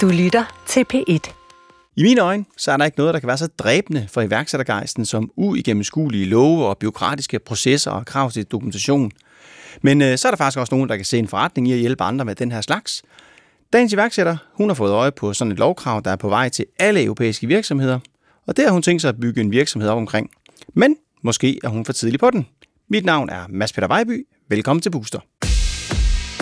Du lytter til P1. I mine øjne, så er der ikke noget, der kan være så dræbende for iværksættergejsten som uigennemskuelige love og byråkratiske processer og krav til dokumentation. Men øh, så er der faktisk også nogen, der kan se en forretning i at hjælpe andre med den her slags. Dagens iværksætter, hun har fået øje på sådan et lovkrav, der er på vej til alle europæiske virksomheder, og det har hun tænkt sig at bygge en virksomhed op omkring. Men måske er hun for tidlig på den. Mit navn er Mads Peter Vejby. Velkommen til Booster.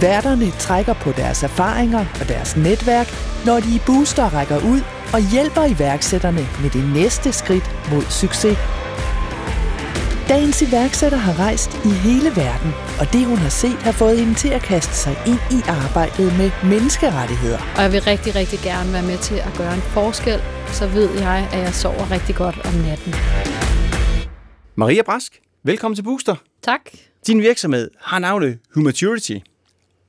Værterne trækker på deres erfaringer og deres netværk, når de i Booster rækker ud og hjælper iværksætterne med det næste skridt mod succes. Dagens iværksætter har rejst i hele verden, og det hun har set har fået hende til at kaste sig ind i arbejdet med menneskerettigheder. Og jeg vil rigtig, rigtig gerne være med til at gøre en forskel, så ved jeg, at jeg sover rigtig godt om natten. Maria Brask, velkommen til Booster. Tak. Din virksomhed har navnet Humaturity,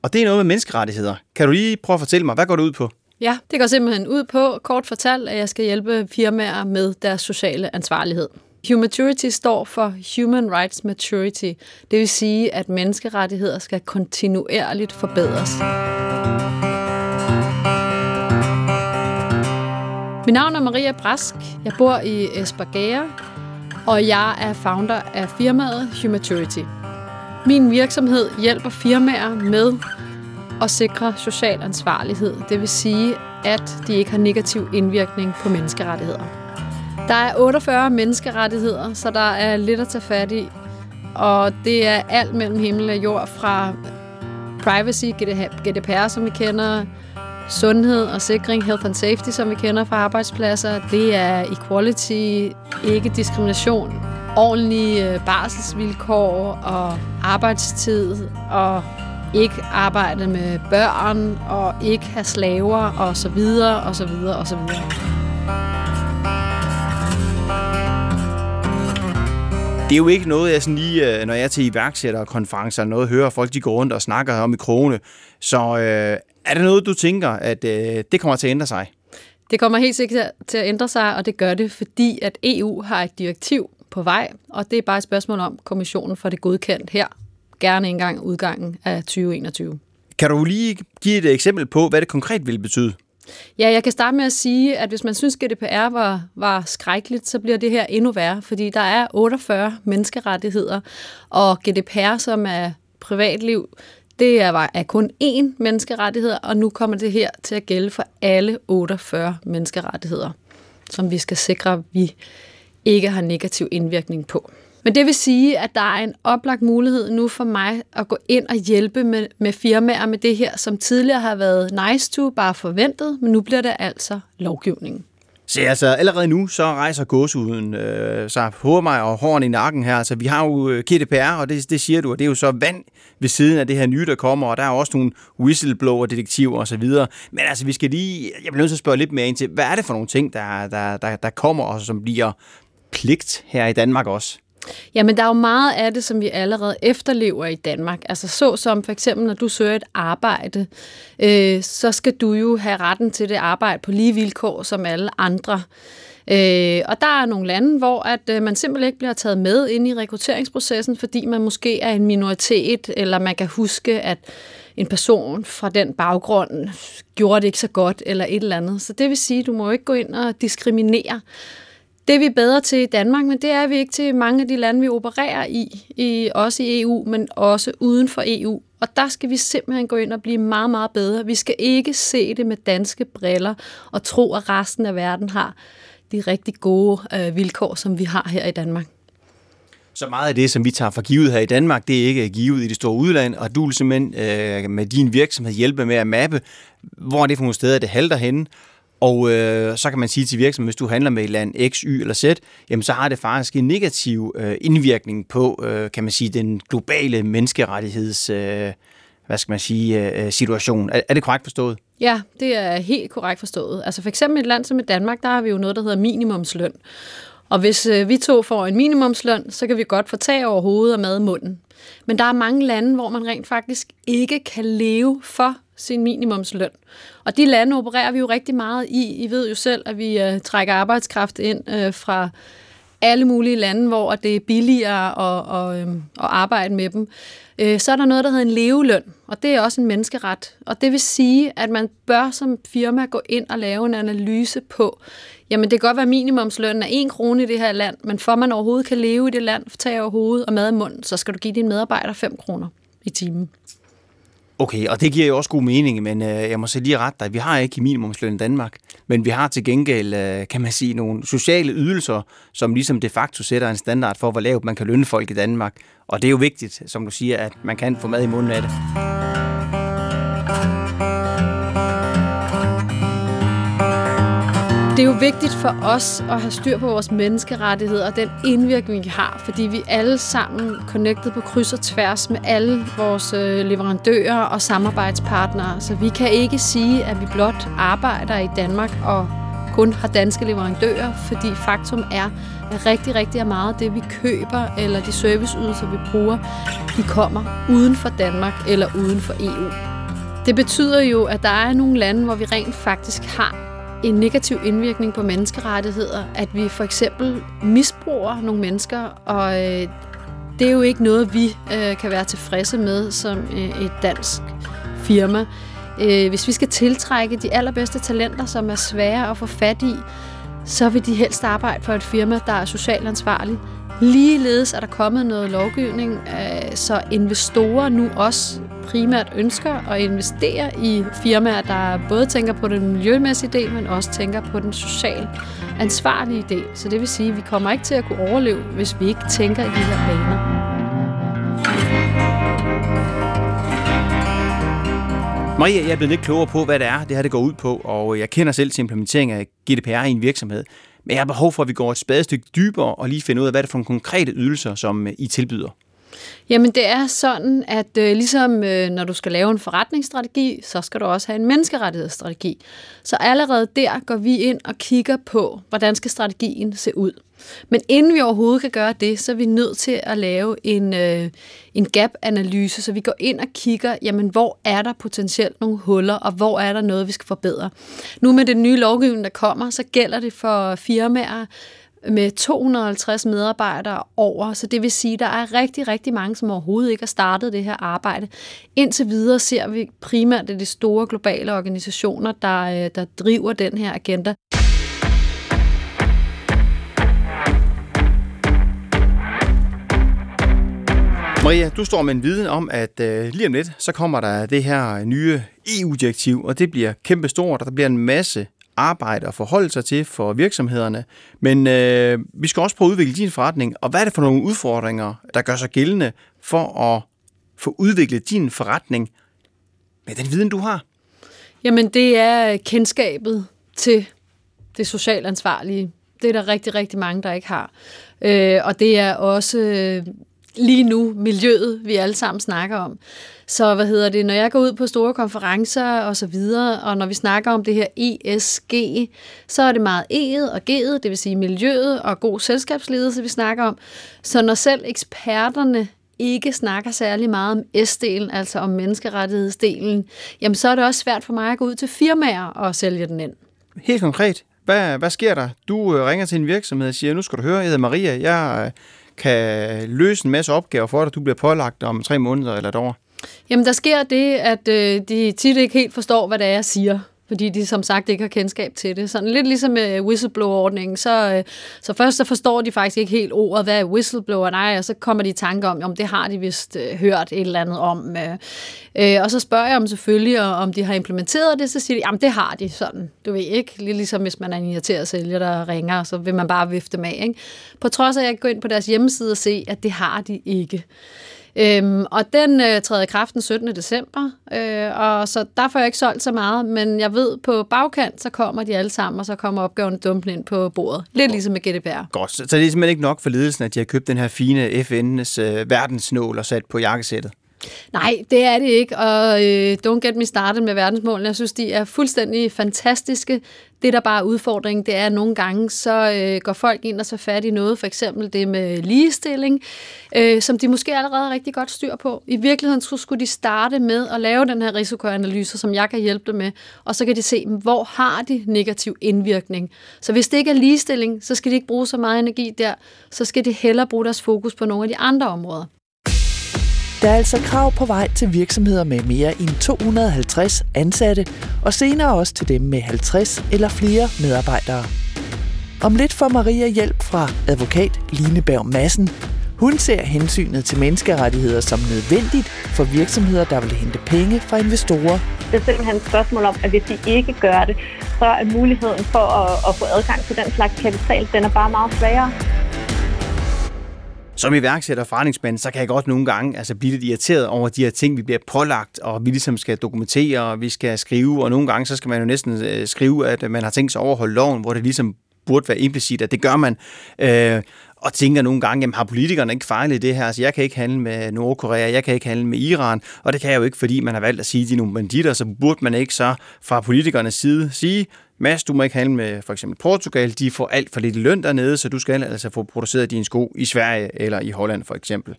og det er noget med menneskerettigheder. Kan du lige prøve at fortælle mig, hvad går det ud på? Ja, det går simpelthen ud på, kort fortalt, at jeg skal hjælpe firmaer med deres sociale ansvarlighed. Humaturity står for Human Rights Maturity. Det vil sige, at menneskerettigheder skal kontinuerligt forbedres. Mit navn er Maria Brask. Jeg bor i Esbergære, og jeg er founder af firmaet Humaturity. Min virksomhed hjælper firmaer med at sikre social ansvarlighed. Det vil sige, at de ikke har negativ indvirkning på menneskerettigheder. Der er 48 menneskerettigheder, så der er lidt at tage fat i. Og det er alt mellem himmel og jord fra privacy, GDPR, som vi kender, sundhed og sikring, health and safety, som vi kender fra arbejdspladser. Det er equality, ikke diskrimination, ordentlige øh, barselsvilkår og arbejdstid og ikke arbejde med børn og ikke have slaver og så videre og så videre og så videre. Det er jo ikke noget, jeg sådan lige, øh, når jeg er til iværksætterkonferencer eller noget, hører folk, de går rundt og snakker om i krone. Så øh, er det noget, du tænker, at øh, det kommer til at ændre sig? Det kommer helt sikkert til at ændre sig, og det gør det, fordi at EU har et direktiv på vej, og det er bare et spørgsmål om, kommissionen får det godkendt her, gerne engang udgangen af 2021. Kan du lige give et eksempel på, hvad det konkret vil betyde? Ja, jeg kan starte med at sige, at hvis man synes, GDPR var, var skrækkeligt, så bliver det her endnu værre, fordi der er 48 menneskerettigheder, og GDPR, som er privatliv, det er, er kun én menneskerettighed, og nu kommer det her til at gælde for alle 48 menneskerettigheder, som vi skal sikre, at vi ikke har negativ indvirkning på. Men det vil sige, at der er en oplagt mulighed nu for mig at gå ind og hjælpe med, med firmaer med det her, som tidligere har været nice to, bare forventet, men nu bliver det altså lovgivningen. Så altså, allerede nu, så rejser gåsuden øh, sig på mig og hården i nakken her. Altså, vi har jo øh, GDPR, og det, det siger du, og det er jo så vand ved siden af det her nye, der kommer, og der er også nogle whistleblower-detektiver osv. Men altså, vi skal lige, jeg bliver nødt til at spørge lidt mere ind til, hvad er det for nogle ting, der, der, der, der kommer, og som bliver pligt her i Danmark også? Jamen, der er jo meget af det, som vi allerede efterlever i Danmark. Altså så som for eksempel, når du søger et arbejde, øh, så skal du jo have retten til det arbejde på lige vilkår som alle andre. Øh, og der er nogle lande, hvor at øh, man simpelthen ikke bliver taget med ind i rekrutteringsprocessen, fordi man måske er en minoritet, eller man kan huske, at en person fra den baggrund gjorde det ikke så godt, eller et eller andet. Så det vil sige, at du må ikke gå ind og diskriminere. Det er vi bedre til i Danmark, men det er vi ikke til mange af de lande, vi opererer i, i også i EU, men også uden for EU. Og der skal vi simpelthen gå ind og blive meget, meget bedre. Vi skal ikke se det med danske briller og tro, at resten af verden har de rigtig gode øh, vilkår, som vi har her i Danmark. Så meget af det, som vi tager for givet her i Danmark, det er ikke givet i det store udland, og du vil simpelthen øh, med din virksomhed hjælpe med at mappe, hvor det for nogle steder, det halter henne, og øh, så kan man sige til virksomheden, hvis du handler med et land X, Y eller Z, jamen så har det faktisk en negativ øh, indvirkning på, øh, kan man sige, den globale menneskerettigheds, øh, hvad skal man sige, øh, øh, situation. Er, er det korrekt forstået? Ja, det er helt korrekt forstået. Altså for eksempel et land som i Danmark, der har vi jo noget, der hedder minimumsløn. Og hvis øh, vi to får en minimumsløn, så kan vi godt få tag over hovedet og mad i munden. Men der er mange lande, hvor man rent faktisk ikke kan leve for sin minimumsløn. Og de lande opererer vi jo rigtig meget i. I ved jo selv, at vi øh, trækker arbejdskraft ind øh, fra alle mulige lande, hvor det er billigere at, at, øhm, at arbejde med dem. Øh, så er der noget, der hedder en leveløn, og det er også en menneskeret. Og det vil sige, at man bør som firma gå ind og lave en analyse på, jamen det kan godt være, at minimumslønnen er 1 krone i det her land, men for man overhovedet kan leve i det land, tage overhovedet og mad i munden, så skal du give dine medarbejdere 5 kroner i timen. Okay, og det giver jo også god mening, men øh, jeg må så lige rette dig. Vi har ikke minimumsløn i Danmark, men vi har til gengæld, øh, kan man sige, nogle sociale ydelser, som ligesom de facto sætter en standard for, hvor lavt man kan lønne folk i Danmark. Og det er jo vigtigt, som du siger, at man kan få mad i munden af det. Det er jo vigtigt for os at have styr på vores menneskerettigheder og den indvirkning, vi har, fordi vi alle sammen connected på kryds og tværs med alle vores øh, leverandører og samarbejdspartnere. Så vi kan ikke sige, at vi blot arbejder i Danmark og kun har danske leverandører, fordi faktum er, at rigtig, rigtig meget af det, vi køber, eller de serviceydelser, vi bruger, de kommer uden for Danmark eller uden for EU. Det betyder jo, at der er nogle lande, hvor vi rent faktisk har en negativ indvirkning på menneskerettigheder, at vi for eksempel misbruger nogle mennesker, og øh, det er jo ikke noget, vi øh, kan være tilfredse med som øh, et dansk firma. Øh, hvis vi skal tiltrække de allerbedste talenter, som er svære at få fat i, så vil de helst arbejde for et firma, der er socialt ansvarligt. Ligeledes er der kommet noget lovgivning, øh, så investorer nu også primært ønsker at investere i firmaer, der både tænker på den miljømæssige del, men også tænker på den socialt ansvarlige del. Så det vil sige, at vi kommer ikke til at kunne overleve, hvis vi ikke tænker i de her baner. Maria, jeg er blevet lidt klogere på, hvad det er, det her det går ud på, og jeg kender selv til implementering af GDPR i en virksomhed. Men jeg har behov for, at vi går et spadestykke dybere og lige finder ud af, hvad det er for nogle konkrete ydelser, som øh, I tilbyder. Jamen det er sådan, at øh, ligesom øh, når du skal lave en forretningsstrategi, så skal du også have en menneskerettighedsstrategi. Så allerede der går vi ind og kigger på, hvordan skal strategien se ud. Men inden vi overhovedet kan gøre det, så er vi nødt til at lave en, øh, en gap-analyse, så vi går ind og kigger, jamen hvor er der potentielt nogle huller, og hvor er der noget, vi skal forbedre. Nu med den nye lovgivning, der kommer, så gælder det for firmaer, med 250 medarbejdere over, så det vil sige, at der er rigtig, rigtig mange, som overhovedet ikke har startet det her arbejde. Indtil videre ser vi primært, det de store globale organisationer, der, øh, der driver den her agenda. Maria, du står med en viden om, at øh, lige om lidt, så kommer der det her nye EU-direktiv, og det bliver kæmpestort, og der bliver en masse arbejde at forholde sig til for virksomhederne. Men øh, vi skal også prøve at udvikle din forretning, og hvad er det for nogle udfordringer, der gør sig gældende for at få udviklet din forretning med den viden, du har? Jamen, det er kendskabet til det socialt ansvarlige. Det er der rigtig, rigtig mange, der ikke har. Øh, og det er også øh, lige nu miljøet, vi alle sammen snakker om. Så hvad hedder det, når jeg går ud på store konferencer og så videre, og når vi snakker om det her ESG, så er det meget E'et og G'et, det vil sige miljøet og god selskabsledelse, vi snakker om. Så når selv eksperterne ikke snakker særlig meget om S-delen, altså om menneskerettighedsdelen, jamen så er det også svært for mig at gå ud til firmaer og sælge den ind. Helt konkret, hvad, hvad sker der? Du øh, ringer til en virksomhed og siger, nu skal du høre, jeg hedder Maria, jeg øh, kan løse en masse opgaver for dig, du bliver pålagt om tre måneder eller et år. Jamen, der sker det, at øh, de tit ikke helt forstår, hvad det er, jeg siger fordi de som sagt ikke har kendskab til det. Sådan lidt ligesom med whistleblower-ordningen, så, øh, så først så forstår de faktisk ikke helt ordet, hvad er whistleblower, nej, og så kommer de i tanke om, om det har de vist øh, hørt et eller andet om. Øh. Og så spørger jeg dem selvfølgelig, om de har implementeret det, så siger de, jamen det har de sådan, du ved ikke, lidt ligesom hvis man er en irriteret sælger, der ringer, så vil man bare vifte med, ikke? På trods af, at jeg kan gå ind på deres hjemmeside og se, at det har de ikke. Øhm, og den øh, træder i kraft den 17. december, øh, og så der får jeg ikke solgt så meget, men jeg ved, på bagkant, så kommer de alle sammen, og så kommer opgaven dumpende ind på bordet. Lidt ligesom med GDPR. Godt, så det er simpelthen ikke nok for ledelsen, at de har købt den her fine FN's øh, verdensnål og sat på jakkesættet? Nej, det er det ikke, og øh, don't get me started med verdensmålene. Jeg synes, de er fuldstændig fantastiske. Det, der bare er udfordringen, det er, at nogle gange, så øh, går folk ind og så fat i noget, for eksempel det med ligestilling, øh, som de måske allerede rigtig godt styr på. I virkeligheden så skulle de starte med at lave den her risikoanalyse, som jeg kan hjælpe dem med, og så kan de se, hvor har de negativ indvirkning. Så hvis det ikke er ligestilling, så skal de ikke bruge så meget energi der, så skal de hellere bruge deres fokus på nogle af de andre områder. Der er altså krav på vej til virksomheder med mere end 250 ansatte, og senere også til dem med 50 eller flere medarbejdere. Om lidt får Maria hjælp fra advokat Line Berg Madsen. Hun ser hensynet til menneskerettigheder som nødvendigt for virksomheder, der vil hente penge fra investorer. Det er simpelthen et spørgsmål om, at hvis de ikke gør det, så er muligheden for at, at få adgang til den slags kapital, den er bare meget sværere. Som iværksætter og forretningsmand, så kan jeg godt nogle gange altså, blive lidt irriteret over de her ting, vi bliver pålagt, og vi ligesom skal dokumentere, og vi skal skrive, og nogle gange så skal man jo næsten øh, skrive, at man har tænkt sig at overholde loven, hvor det ligesom burde være implicit, at det gør man. Øh, og tænker nogle gange, jamen har politikerne ikke fejlet det her? Altså jeg kan ikke handle med Nordkorea, jeg kan ikke handle med Iran, og det kan jeg jo ikke, fordi man har valgt at sige, at de er nogle banditter, så burde man ikke så fra politikernes side sige, Mads, du må ikke handle med for eksempel Portugal, de får alt for lidt løn dernede, så du skal altså få produceret dine sko i Sverige eller i Holland for eksempel.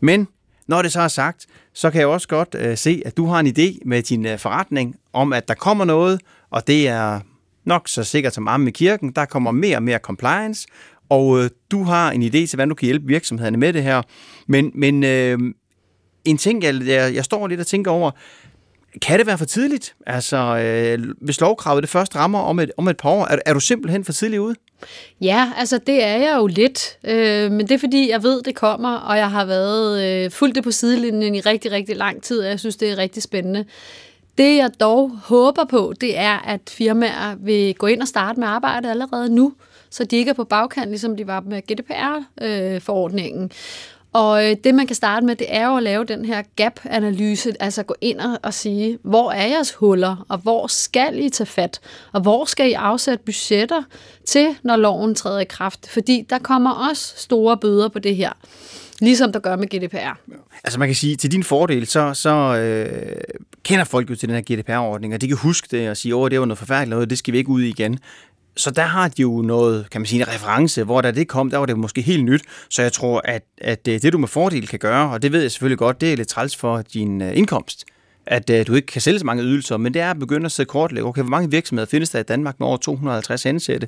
Men når det så er sagt, så kan jeg også godt øh, se, at du har en idé med din øh, forretning om, at der kommer noget, og det er nok så sikkert som armen i kirken. Der kommer mere og mere compliance, og øh, du har en idé til, hvordan du kan hjælpe virksomhederne med det her. Men, men øh, en ting, jeg, jeg, jeg står lidt og tænker over, kan det være for tidligt? Altså, øh, hvis lovkravet det først rammer om et, om et par år, er, er du simpelthen for tidligt ude? Ja, altså det er jeg jo lidt, øh, men det er fordi, jeg ved, det kommer, og jeg har været øh, fuldt det på sidelinjen i rigtig, rigtig lang tid, og jeg synes, det er rigtig spændende. Det jeg dog håber på, det er, at firmaer vil gå ind og starte med arbejdet allerede nu, så de ikke er på bagkant, ligesom de var med GDPR-forordningen. Øh, og øh, det, man kan starte med, det er jo at lave den her gap-analyse, altså gå ind og sige, hvor er jeres huller, og hvor skal I tage fat, og hvor skal I afsætte budgetter til, når loven træder i kraft? Fordi der kommer også store bøder på det her. Ligesom der gør med GDPR. Altså man kan sige, til din fordel, så, så øh, kender folk jo til den her GDPR-ordning, og de kan huske det og sige, åh, det var noget forfærdeligt noget, det skal vi ikke ud i igen så der har de jo noget, kan man sige, en reference, hvor da det kom, der var det måske helt nyt. Så jeg tror, at, at øh, det du med fordel kan gøre, og det ved jeg selvfølgelig godt, det er lidt træls for din øh, indkomst, at øh, du ikke kan sælge så mange ydelser, men det er at begynde at sætte kortlægge, okay, hvor mange virksomheder findes der i Danmark med over 250 ansatte?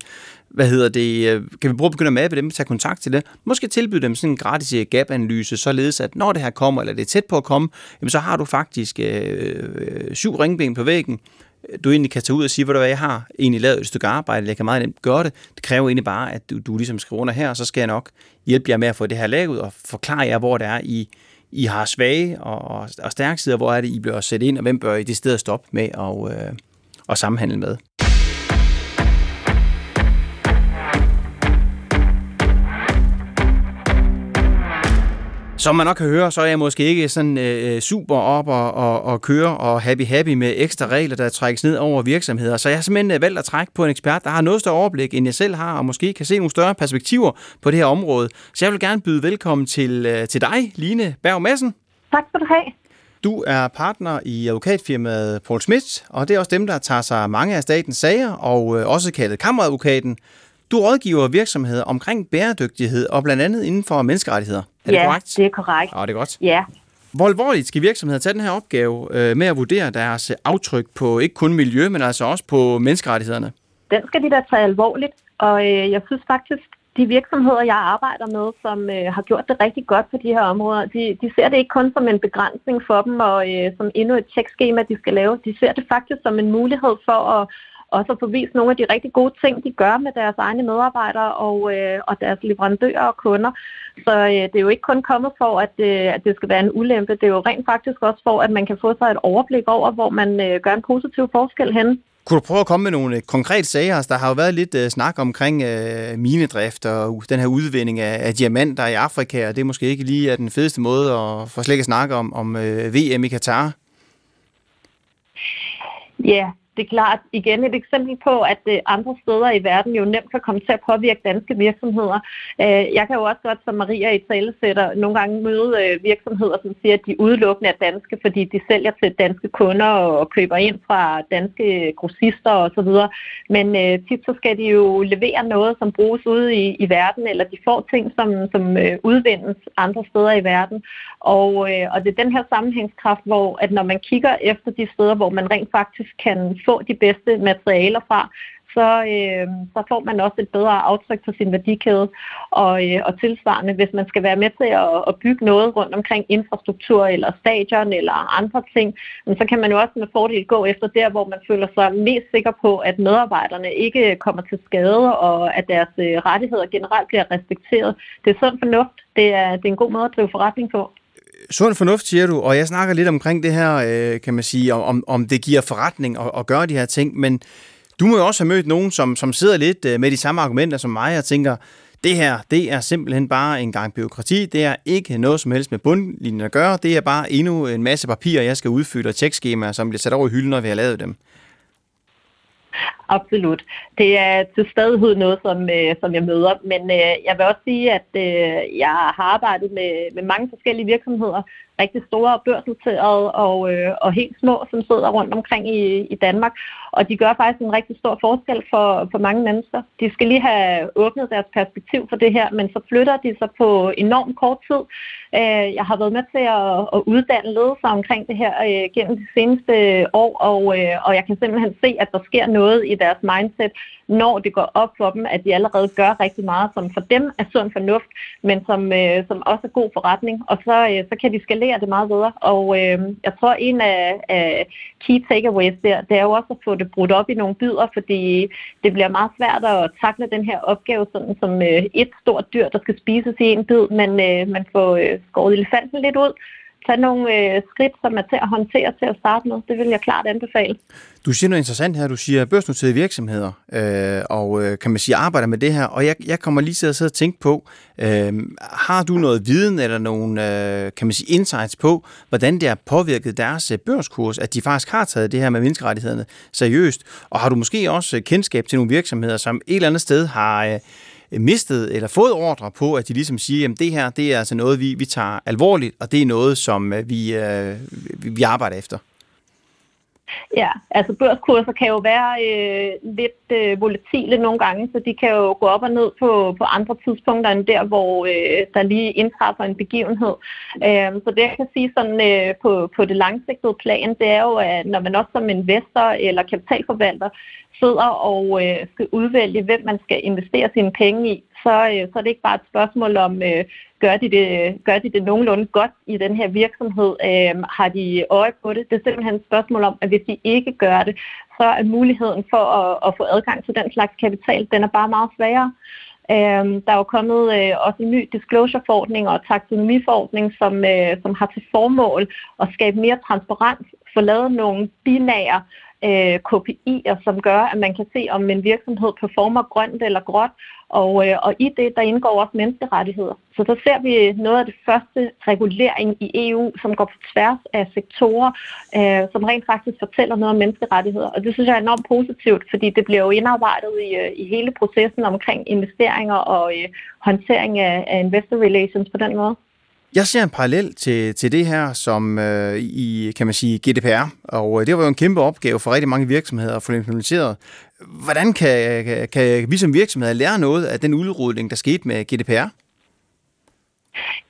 Hvad hedder det? Kan vi prøve at begynde at mappe dem, tage kontakt til det? Måske tilbyde dem sådan en gratis gap-analyse, således at når det her kommer, eller det er tæt på at komme, jamen, så har du faktisk øh, syv ringben på væggen, du egentlig kan tage ud og sige, hvad jeg har egentlig lavet et stykke arbejde, jeg kan meget nemt gøre det. Det kræver egentlig bare, at du, du ligesom skriver under her, og så skal jeg nok hjælpe jer med at få det her lavet, og forklare jer, hvor det er, I, I har svage og, og, og stærke sider, hvor er det, I bliver sat ind, og hvem bør I det sted at stoppe med at, øh, at samhandle med. Som man nok kan høre, så er jeg måske ikke sådan øh, super op og, og, og køre og happy-happy med ekstra regler, der trækkes ned over virksomheder. Så jeg har simpelthen øh, valgt at trække på en ekspert, der har noget større overblik, end jeg selv har, og måske kan se nogle større perspektiver på det her område. Så jeg vil gerne byde velkommen til, øh, til dig, Line Berg Madsen. Tak skal du have. Du er partner i advokatfirmaet Paul Smith, og det er også dem, der tager sig mange af statens sager, og øh, også kaldet kammeradvokaten. Du rådgiver virksomheder omkring bæredygtighed, og blandt andet inden for menneskerettigheder. Er ja, det korrekt? det er korrekt. Ja, det er godt. Ja. Hvor alvorligt skal virksomheder tage den her opgave øh, med at vurdere deres aftryk på ikke kun miljø, men altså også på menneskerettighederne? Den skal de da tage alvorligt, og øh, jeg synes faktisk, de virksomheder, jeg arbejder med, som øh, har gjort det rigtig godt på de her områder, de, de ser det ikke kun som en begrænsning for dem og øh, som endnu et tjekskema, de skal lave. De ser det faktisk som en mulighed for at også få vist nogle af de rigtig gode ting, de gør med deres egne medarbejdere og, øh, og deres leverandører og kunder. Så øh, det er jo ikke kun kommet for, at, øh, at det skal være en ulempe. Det er jo rent faktisk også for, at man kan få sig et overblik over, hvor man øh, gør en positiv forskel hen. Kunne du prøve at komme med nogle øh, konkrete sager? Altså, der har jo været lidt uh, snak omkring uh, minedrift og den her udvinding af, af diamanter i Afrika, og det er måske ikke lige er den fedeste måde at få slet ikke snakke om, om uh, VM i Katar. Ja, det er klart igen et eksempel på, at øh, andre steder i verden jo nemt kan komme til at påvirke danske virksomheder. Øh, jeg kan jo også godt som Maria i talesætter nogle gange møde øh, virksomheder, som siger, at de udelukkende er danske, fordi de sælger til danske kunder og køber ind fra danske grossister osv. Men tit så skal de jo levere noget, som bruges ude i, i verden, eller de får ting, som, som udvindes andre steder i verden. Og, og det er den her sammenhængskraft, hvor at når man kigger efter de steder, hvor man rent faktisk kan få de bedste materialer fra, så, øh, så får man også et bedre aftryk på sin værdikæde. Og, øh, og tilsvarende, hvis man skal være med til at, at bygge noget rundt omkring infrastruktur eller stadion eller andre ting, så kan man jo også med fordel gå efter der, hvor man føler sig mest sikker på, at medarbejderne ikke kommer til skade, og at deres øh, rettigheder generelt bliver respekteret. Det er sund fornuft. Det er, det er en god måde at drive forretning på sund fornuft, siger du, og jeg snakker lidt omkring det her, øh, kan man sige, om, om det giver forretning at, at gøre de her ting, men du må jo også have mødt nogen, som, som sidder lidt øh, med de samme argumenter som mig, og tænker, det her, det er simpelthen bare en gang byråkrati, det er ikke noget som helst med bundlinjen at gøre, det er bare endnu en masse papirer, jeg skal udfylde, og tjekskemaer, som bliver sat over i hylden, når vi har lavet dem. Absolut. Det er til stadighed noget, som, øh, som jeg møder, men øh, jeg vil også sige, at øh, jeg har arbejdet med, med mange forskellige virksomheder, rigtig store og børsnoterede og, øh, og helt små, som sidder rundt omkring i, i Danmark. Og de gør faktisk en rigtig stor forskel for, for mange mennesker. De skal lige have åbnet deres perspektiv for det her, men så flytter de sig på enormt kort tid. Øh, jeg har været med til at, at uddanne ledelser omkring det her øh, gennem de seneste år, og, øh, og jeg kan simpelthen se, at der sker noget i deres mindset, når det går op for dem, at de allerede gør rigtig meget, som for dem er sund fornuft, men som, øh, som også er god forretning. Og så, øh, så kan de skalere det meget bedre. Og øh, jeg tror, en af, af key takeaways der, det er jo også at få det brudt op i nogle bidder, fordi det bliver meget svært at takle den her opgave sådan som øh, et stort dyr, der skal spises i en bid, men øh, man får øh, skåret elefanten lidt ud, tage nogle øh, skridt, som er til at håndtere til at starte med. Det vil jeg klart anbefale. Du siger noget interessant her. Du siger børsnoterede virksomheder, øh, og øh, kan man sige arbejder med det her. Og jeg, jeg kommer lige til at sidde og tænke på, øh, har du noget viden eller nogle øh, kan man sige, insights på, hvordan det har påvirket deres øh, børskurs, at de faktisk har taget det her med menneskerettighederne seriøst? Og har du måske også øh, kendskab til nogle virksomheder, som et eller andet sted har... Øh, Øh, mistet eller fået ordre på, at de ligesom siger, at det her det er altså noget, vi, vi tager alvorligt, og det er noget, som øh, vi, øh, vi arbejder efter? Ja, altså børskurser kan jo være øh, lidt øh, volatile nogle gange, så de kan jo gå op og ned på, på andre tidspunkter end der, hvor øh, der lige indtræffer en begivenhed. Øh, så det jeg kan sige sådan øh, på, på det langsigtede plan, det er jo, at når man også som investor eller kapitalforvalter sidder og øh, skal udvælge, hvem man skal investere sine penge i, så, øh, så er det ikke bare et spørgsmål om, øh, gør, de det, gør de det nogenlunde godt i den her virksomhed? Øh, har de øje på det? Det er simpelthen et spørgsmål om, at hvis de ikke gør det, så er muligheden for at, at få adgang til den slags kapital, den er bare meget sværere. Øhm, der er jo kommet øh, også en ny disclosure-forordning og taksonomiforordning, som, øh, som har til formål at skabe mere transparens, få lavet nogle binære øh, KPI'er, som gør, at man kan se, om en virksomhed performer grønt eller gråt, og, øh, og i det, der indgår også menneskerettigheder. Så der ser vi noget af det første regulering i EU, som går på tværs af sektorer, øh, som rent faktisk fortæller noget om menneskerettigheder. Og det synes jeg er enormt positivt, fordi det bliver jo indarbejdet i, øh, i hele processen omkring investeringer og øh, håndtering af, af investor relations på den måde. Jeg ser en parallel til, til det her, som øh, i, kan man sige, GDPR, og øh, det var jo en kæmpe opgave for rigtig mange virksomheder at få implementeret. Hvordan kan, kan, kan vi som virksomheder lære noget af den udrulling, der skete med GDPR?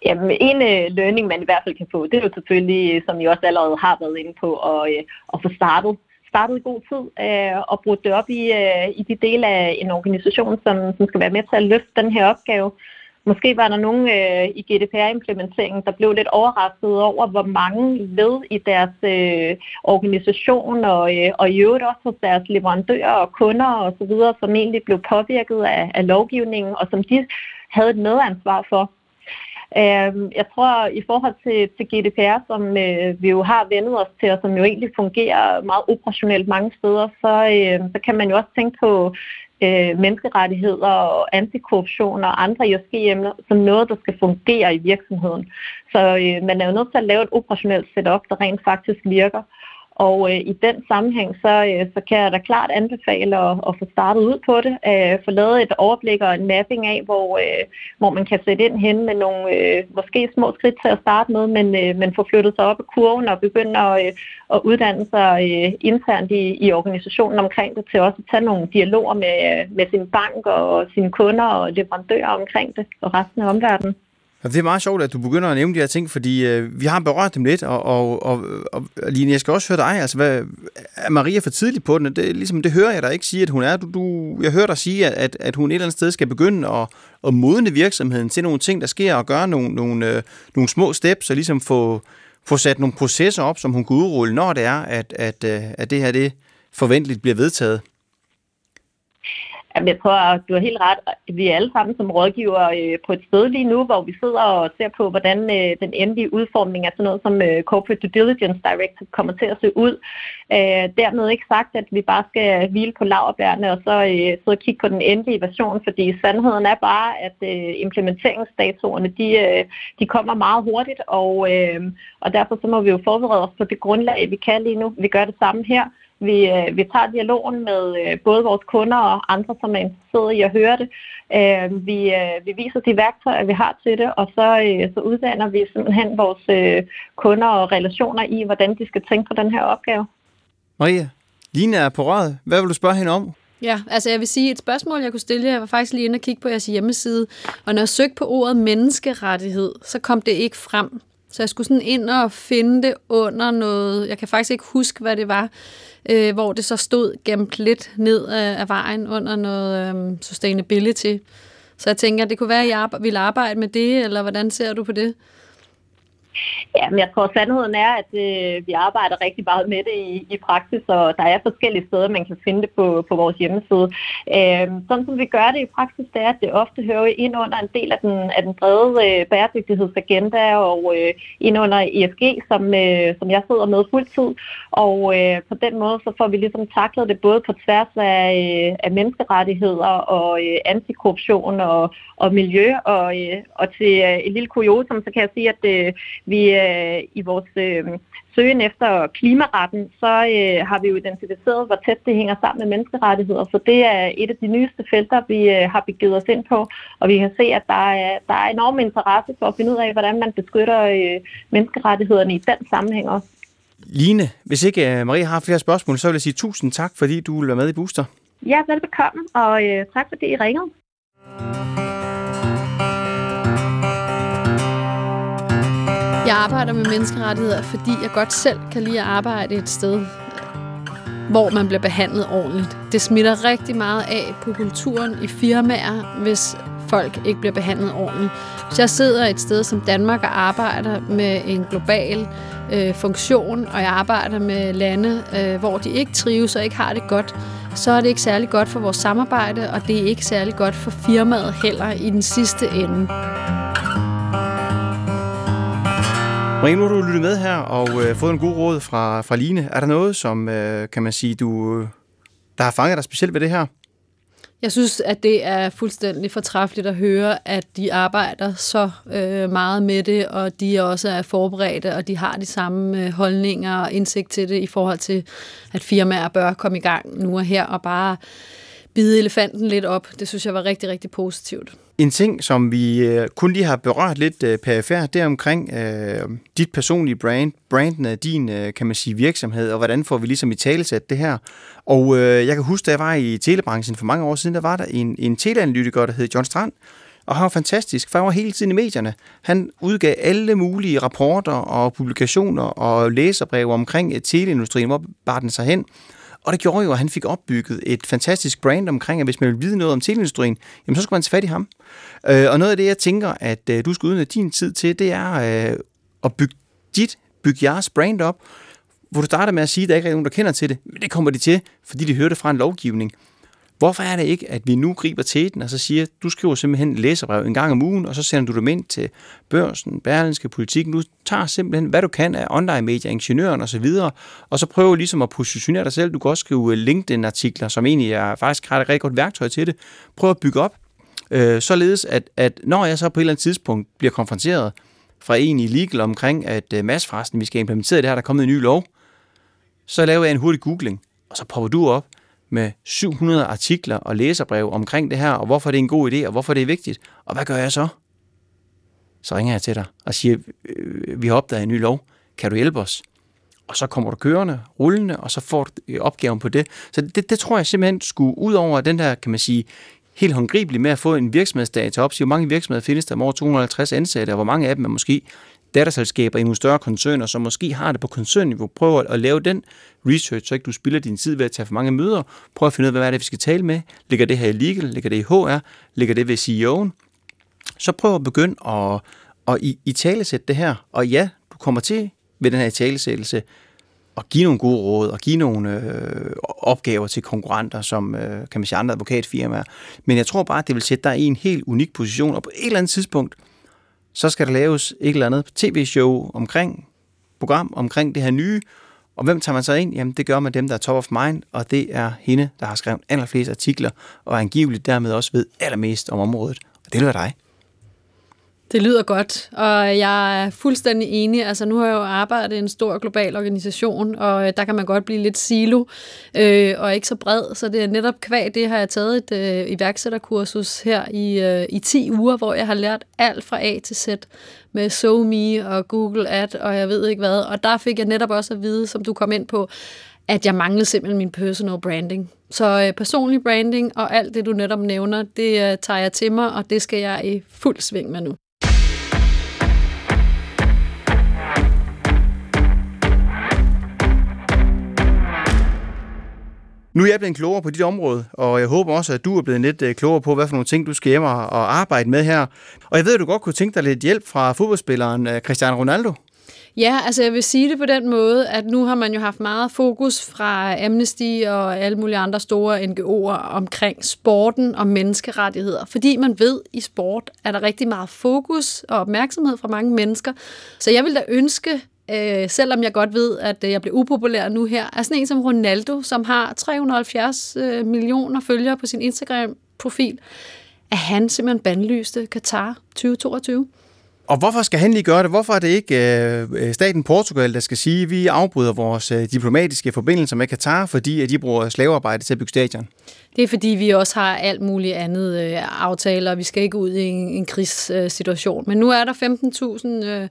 Jamen, en øh, learning, man i hvert fald kan få, det er jo selvfølgelig, øh, som I også allerede har været inde på, at, øh, at få startet startet i god tid øh, og brugt det op i, øh, i de dele af en organisation, som, som skal være med til at løfte den her opgave. Måske var der nogen øh, i GDPR-implementeringen, der blev lidt overrasket over, hvor mange led i deres øh, organisation og, øh, og i øvrigt også hos deres leverandører og kunder osv., som egentlig blev påvirket af, af lovgivningen, og som de havde et medansvar for. Øh, jeg tror, i forhold til, til GDPR, som øh, vi jo har vendet os til, og som jo egentlig fungerer meget operationelt mange steder, så, øh, så kan man jo også tænke på øh, menneskerettigheder og antikorruption og andre ISG-emner som noget, der skal fungere i virksomheden. Så øh, man er jo nødt til at lave et operationelt setup, der rent faktisk virker. Og øh, i den sammenhæng, så, øh, så kan jeg da klart anbefale at, at få startet ud på det, øh, få lavet et overblik og en mapping af, hvor, øh, hvor man kan sætte ind hen med nogle øh, måske små skridt til at starte med, men, øh, men få flyttet sig op i kurven og begynde at, øh, at uddanne sig øh, internt i, i organisationen omkring det, til også at tage nogle dialoger med, øh, med sin bank og sine kunder og leverandører omkring det og resten af omverdenen. Det er meget sjovt, at du begynder at nævne de her ting, fordi øh, vi har berørt dem lidt, og, og, og, og Line, jeg skal også høre dig. Altså, hvad, er Maria for tidligt på den? Det, ligesom, det hører jeg dig ikke sige, at hun er. Du, du, jeg hører dig sige, at, at hun et eller andet sted skal begynde at, at modne virksomheden til nogle ting, der sker, og gøre nogle, nogle, øh, nogle små steps, og ligesom få, få sat nogle processer op, som hun kan udrulle, når det er, at, at, øh, at det her det forventeligt bliver vedtaget. Jamen, jeg tror, at du har helt ret. Vi er alle sammen som rådgiver øh, på et sted lige nu, hvor vi sidder og ser på, hvordan øh, den endelige udformning af sådan noget som øh, Corporate Due Diligence Directive kommer til at se ud. Dermed ikke sagt, at vi bare skal hvile på laverbærene og så sidde og kigge på den endelige version, fordi sandheden er bare, at implementeringsdatoerne de, de kommer meget hurtigt, og, og derfor så må vi jo forberede os på det grundlag, vi kan lige nu. Vi gør det samme her. Vi, øh, vi tager dialogen med øh, både vores kunder og andre, som er interesserede i at høre det. Øh, vi, øh, vi viser de værktøjer, vi har til det, og så, øh, så uddanner vi simpelthen vores øh, kunder og relationer i, hvordan de skal tænke på den her opgave. Maria, Line er på røret. Hvad vil du spørge hende om? Ja, altså jeg vil sige, et spørgsmål, jeg kunne stille, jeg var faktisk lige inde og kigge på jeres hjemmeside, og når jeg søgte på ordet menneskerettighed, så kom det ikke frem. Så jeg skulle sådan ind og finde det under noget, jeg kan faktisk ikke huske, hvad det var, øh, hvor det så stod gemt lidt ned af, af vejen under noget øh, sustainability. Så jeg tænker, det kunne være, at jeg ville arbejde med det, eller hvordan ser du på det? Ja, men jeg tror, sandheden er, at øh, vi arbejder rigtig meget med det i, i praksis, og der er forskellige steder, man kan finde det på, på vores hjemmeside. Øh, sådan som vi gør det i praksis, det er, at det ofte hører ind under en del af den, af den brede øh, bæredygtighedsagenda og øh, ind under ESG, som, øh, som jeg sidder med fuldtid. Og øh, på den måde, så får vi ligesom taklet det både på tværs af, øh, af menneskerettigheder og øh, antikorruption og, og miljø. Og, øh, og til øh, et lille kuriosum, så kan jeg sige, at øh, vi øh, i vores øh, søgen efter klimaretten, så øh, har vi jo identificeret, hvor tæt det hænger sammen med menneskerettigheder, så det er et af de nyeste felter, vi øh, har begivet os ind på, og vi kan se, at der er, der er enorm interesse for at finde ud af, hvordan man beskytter øh, menneskerettighederne i den sammenhæng også. Line, hvis ikke øh, Marie har flere spørgsmål, så vil jeg sige tusind tak, fordi du vil være med i Booster. Ja, velbekomme, og øh, tak fordi I ringede. Arbejder med menneskerettigheder, fordi jeg godt selv kan lide at arbejde et sted, hvor man bliver behandlet ordentligt. Det smitter rigtig meget af på kulturen i firmaer, hvis folk ikke bliver behandlet ordentligt. Hvis jeg sidder et sted som Danmark og arbejder med en global øh, funktion, og jeg arbejder med lande, øh, hvor de ikke trives og ikke har det godt, så er det ikke særlig godt for vores samarbejde, og det er ikke særlig godt for firmaet heller i den sidste ende. Marie, nu har du lyttet med her og øh, fået en god råd fra, fra Line. Er der noget, som øh, kan man sige, du, øh, der har fanget dig specielt ved det her? Jeg synes, at det er fuldstændig fortræffeligt at høre, at de arbejder så øh, meget med det, og de også er forberedte, og de har de samme øh, holdninger og indsigt til det i forhold til, at firmaer bør komme i gang nu og her og bare bide elefanten lidt op. Det synes jeg var rigtig, rigtig positivt. En ting, som vi øh, kun lige har berørt lidt øh, perifært, det er omkring øh, dit personlige brand, branden af din, øh, kan man sige, virksomhed, og hvordan får vi ligesom i talesat det her. Og øh, jeg kan huske, da jeg var i telebranchen for mange år siden, der var der en, en teleanalytiker, der hed John Strand, og han var fantastisk, for han var hele tiden i medierne. Han udgav alle mulige rapporter og publikationer og læserbreve omkring øh, teleindustrien, hvor bar den sig hen. Og det gjorde jo, at han fik opbygget et fantastisk brand omkring, at hvis man vil vide noget om teleindustrien, jamen så skal man tage fat i ham. Øh, og noget af det, jeg tænker, at øh, du skal udnytte din tid til, det er øh, at bygge dit, bygge jeres brand op, hvor du starter med at sige, at der ikke er nogen, der kender til det, men det kommer de til, fordi de hørte fra en lovgivning. Hvorfor er det ikke, at vi nu griber til den, og så siger, du skriver simpelthen læserbrev en gang om ugen, og så sender du dem ind til børsen, berlinske politikken. Du tager simpelthen, hvad du kan af online-medier, ingeniøren osv., og så prøver ligesom at positionere dig selv. Du kan også skrive øh, LinkedIn-artikler, som egentlig er faktisk ret, et rigtig godt værktøj til det. Prøv at bygge op, øh, således at, at når jeg så på et eller andet tidspunkt bliver konfronteret fra en i legal omkring, at øh, massforresten, vi skal implementere det her, der er kommet en ny lov, Så laver jeg en hurtig googling, og så popper du op med 700 artikler og læserbrev omkring det her, og hvorfor det er en god idé, og hvorfor det er vigtigt. Og hvad gør jeg så? Så ringer jeg til dig og siger, øh, vi har opdaget en ny lov. Kan du hjælpe os? Og så kommer du kørende, rullende, og så får du øh, opgaven på det. Så det, det tror jeg simpelthen skulle ud over den der, kan man sige, helt håndgribeligt med at få en virksomhedsdata op. Så hvor mange virksomheder findes der med over 250 ansatte, og hvor mange af dem er måske datterselskaber i nogle større koncerner, som måske har det på koncernniveau. Prøv at lave den research, så ikke du spilder din tid ved at tage for mange møder. Prøv at finde ud af, hvad er det, vi skal tale med. Ligger det her i legal? Ligger det i HR? Ligger det ved CEO'en? Så prøv at begynde at, at i, i talesætte det her. Og ja, du kommer til ved den her talesættelse at give nogle gode råd og give nogle øh, opgaver til konkurrenter, som øh, kan man sige andre advokatfirmaer. Men jeg tror bare, at det vil sætte dig i en helt unik position, og på et eller andet tidspunkt, så skal der laves et eller andet tv-show omkring, program omkring det her nye, og hvem tager man så ind? Jamen, det gør man dem, der er top of mind, og det er hende, der har skrevet allerflest artikler, og angiveligt dermed også ved allermest om området. Og det er dig. Det lyder godt, og jeg er fuldstændig enig. Altså nu har jeg jo arbejdet i en stor global organisation, og øh, der kan man godt blive lidt silo øh, og ikke så bred. Så det er netop kvæg, det har jeg taget et øh, iværksætterkursus her i, øh, i 10 uger, hvor jeg har lært alt fra A til Z med SoMe og Google Ad, og jeg ved ikke hvad. Og der fik jeg netop også at vide, som du kom ind på, at jeg manglede simpelthen min personal branding. Så øh, personlig branding og alt det, du netop nævner, det øh, tager jeg til mig, og det skal jeg i fuld sving med nu. Nu er jeg blevet klogere på dit område, og jeg håber også, at du er blevet lidt øh, klogere på, hvad for nogle ting, du skal hjem og arbejde med her. Og jeg ved, at du godt kunne tænke dig lidt hjælp fra fodboldspilleren øh, Cristiano Ronaldo. Ja, altså jeg vil sige det på den måde, at nu har man jo haft meget fokus fra Amnesty og alle mulige andre store NGO'er omkring sporten og menneskerettigheder. Fordi man ved, at i sport er der rigtig meget fokus og opmærksomhed fra mange mennesker. Så jeg vil da ønske, øh, selvom jeg godt ved, at øh, jeg bliver upopulær nu her, er sådan en som Ronaldo, som har 370 øh, millioner følgere på sin Instagram-profil, at han simpelthen bandlyste Katar 2022. Og hvorfor skal han lige gøre det? Hvorfor er det ikke øh, øh staten Portugal, der skal sige, at vi afbryder vores øh, diplomatiske forbindelser med Katar, fordi at de bruger slavearbejde til at bygge stadion? Det er fordi, vi også har alt muligt andet øh, aftaler, vi skal ikke ud i en, en krigssituation. Men nu er der 15.000 øh,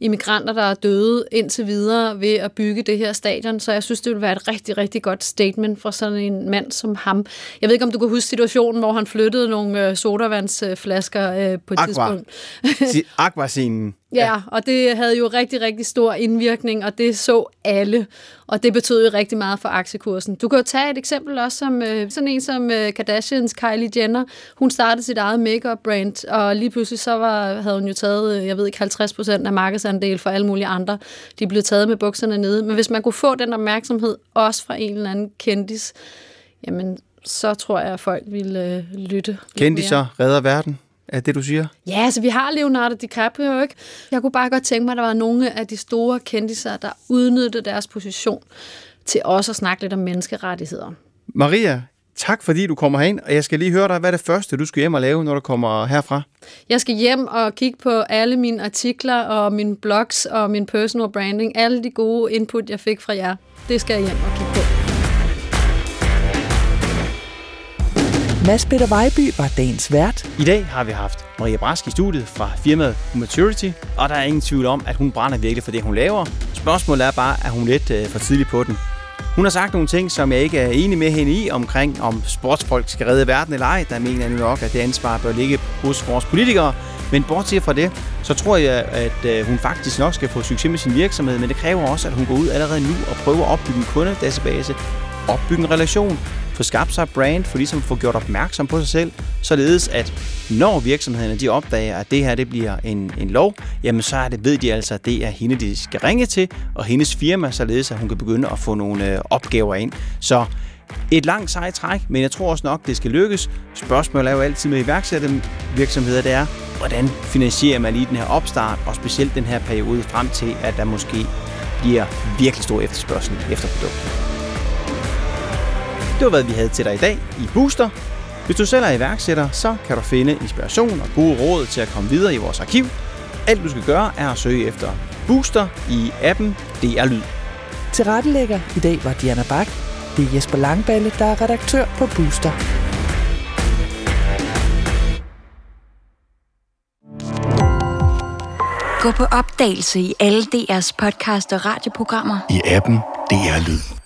immigranter, der er døde indtil videre ved at bygge det her stadion, så jeg synes, det vil være et rigtig, rigtig godt statement fra sådan en mand som ham. Jeg ved ikke, om du kan huske situationen, hvor han flyttede nogle øh, sodavandsflasker øh, på et Aqua. tidspunkt. Aqua-scenen. Ja, og det havde jo rigtig, rigtig stor indvirkning, og det så alle. Og det betød jo rigtig meget for aktiekursen. Du kan jo tage et eksempel også som øh, sådan en som øh, Kardashians Kylie Jenner. Hun startede sit eget makeup brand, og lige pludselig så var, havde hun jo taget, øh, jeg ved ikke, 50 procent af markedsandel for alle mulige andre. De blev taget med bukserne nede. Men hvis man kunne få den opmærksomhed, også fra en eller anden kendis, jamen så tror jeg, at folk ville øh, lytte. så redder verden? Er det, du siger? Ja, altså vi har Leonardo DiCaprio, ikke? Jeg kunne bare godt tænke mig, at der var nogle af de store kendiser, der udnyttede deres position til også at snakke lidt om menneskerettigheder. Maria, tak fordi du kommer herind, og jeg skal lige høre dig, hvad er det første, du skal hjem og lave, når du kommer herfra? Jeg skal hjem og kigge på alle mine artikler og mine blogs og min personal branding. Alle de gode input, jeg fik fra jer. Det skal jeg hjem og kigge Mads Peter Vejby var dagens vært. I dag har vi haft Maria Brask i studiet fra firmaet Maturity, og der er ingen tvivl om, at hun brænder virkelig for det, hun laver. Spørgsmålet er bare, at hun lidt øh, for tidlig på den. Hun har sagt nogle ting, som jeg ikke er enig med hende i, omkring om sportsfolk skal redde verden eller ej. Der mener jeg nu nok, at det ansvar bør ligge hos vores politikere. Men bortset fra det, så tror jeg, at øh, hun faktisk nok skal få succes med sin virksomhed, men det kræver også, at hun går ud allerede nu og prøver at opbygge en kundedatabase, opbygge en relation, få skabt sig et brand, for ligesom få gjort opmærksom på sig selv, således at når virksomhederne de opdager, at det her det bliver en, en lov, jamen så er det, ved de altså, at det er hende, de skal ringe til, og hendes firma, således at hun kan begynde at få nogle øh, opgaver ind. Så et langt sejt træk, men jeg tror også nok, det skal lykkes. Spørgsmålet er jo altid med iværksættervirksomheder, det er, hvordan finansierer man lige den her opstart, og specielt den her periode frem til, at der måske bliver virkelig stor efterspørgsel efter produktet. Det var, hvad vi havde til dig i dag i Booster. Hvis du selv er iværksætter, så kan du finde inspiration og gode råd til at komme videre i vores arkiv. Alt du skal gøre er at søge efter Booster i appen DR Lyd. Tilrettelægger i dag var Diana Bak. Det er Jesper Langballe, der er redaktør på Booster. Gå på opdagelse i alle DR's podcast og radioprogrammer. I appen DR Lyd.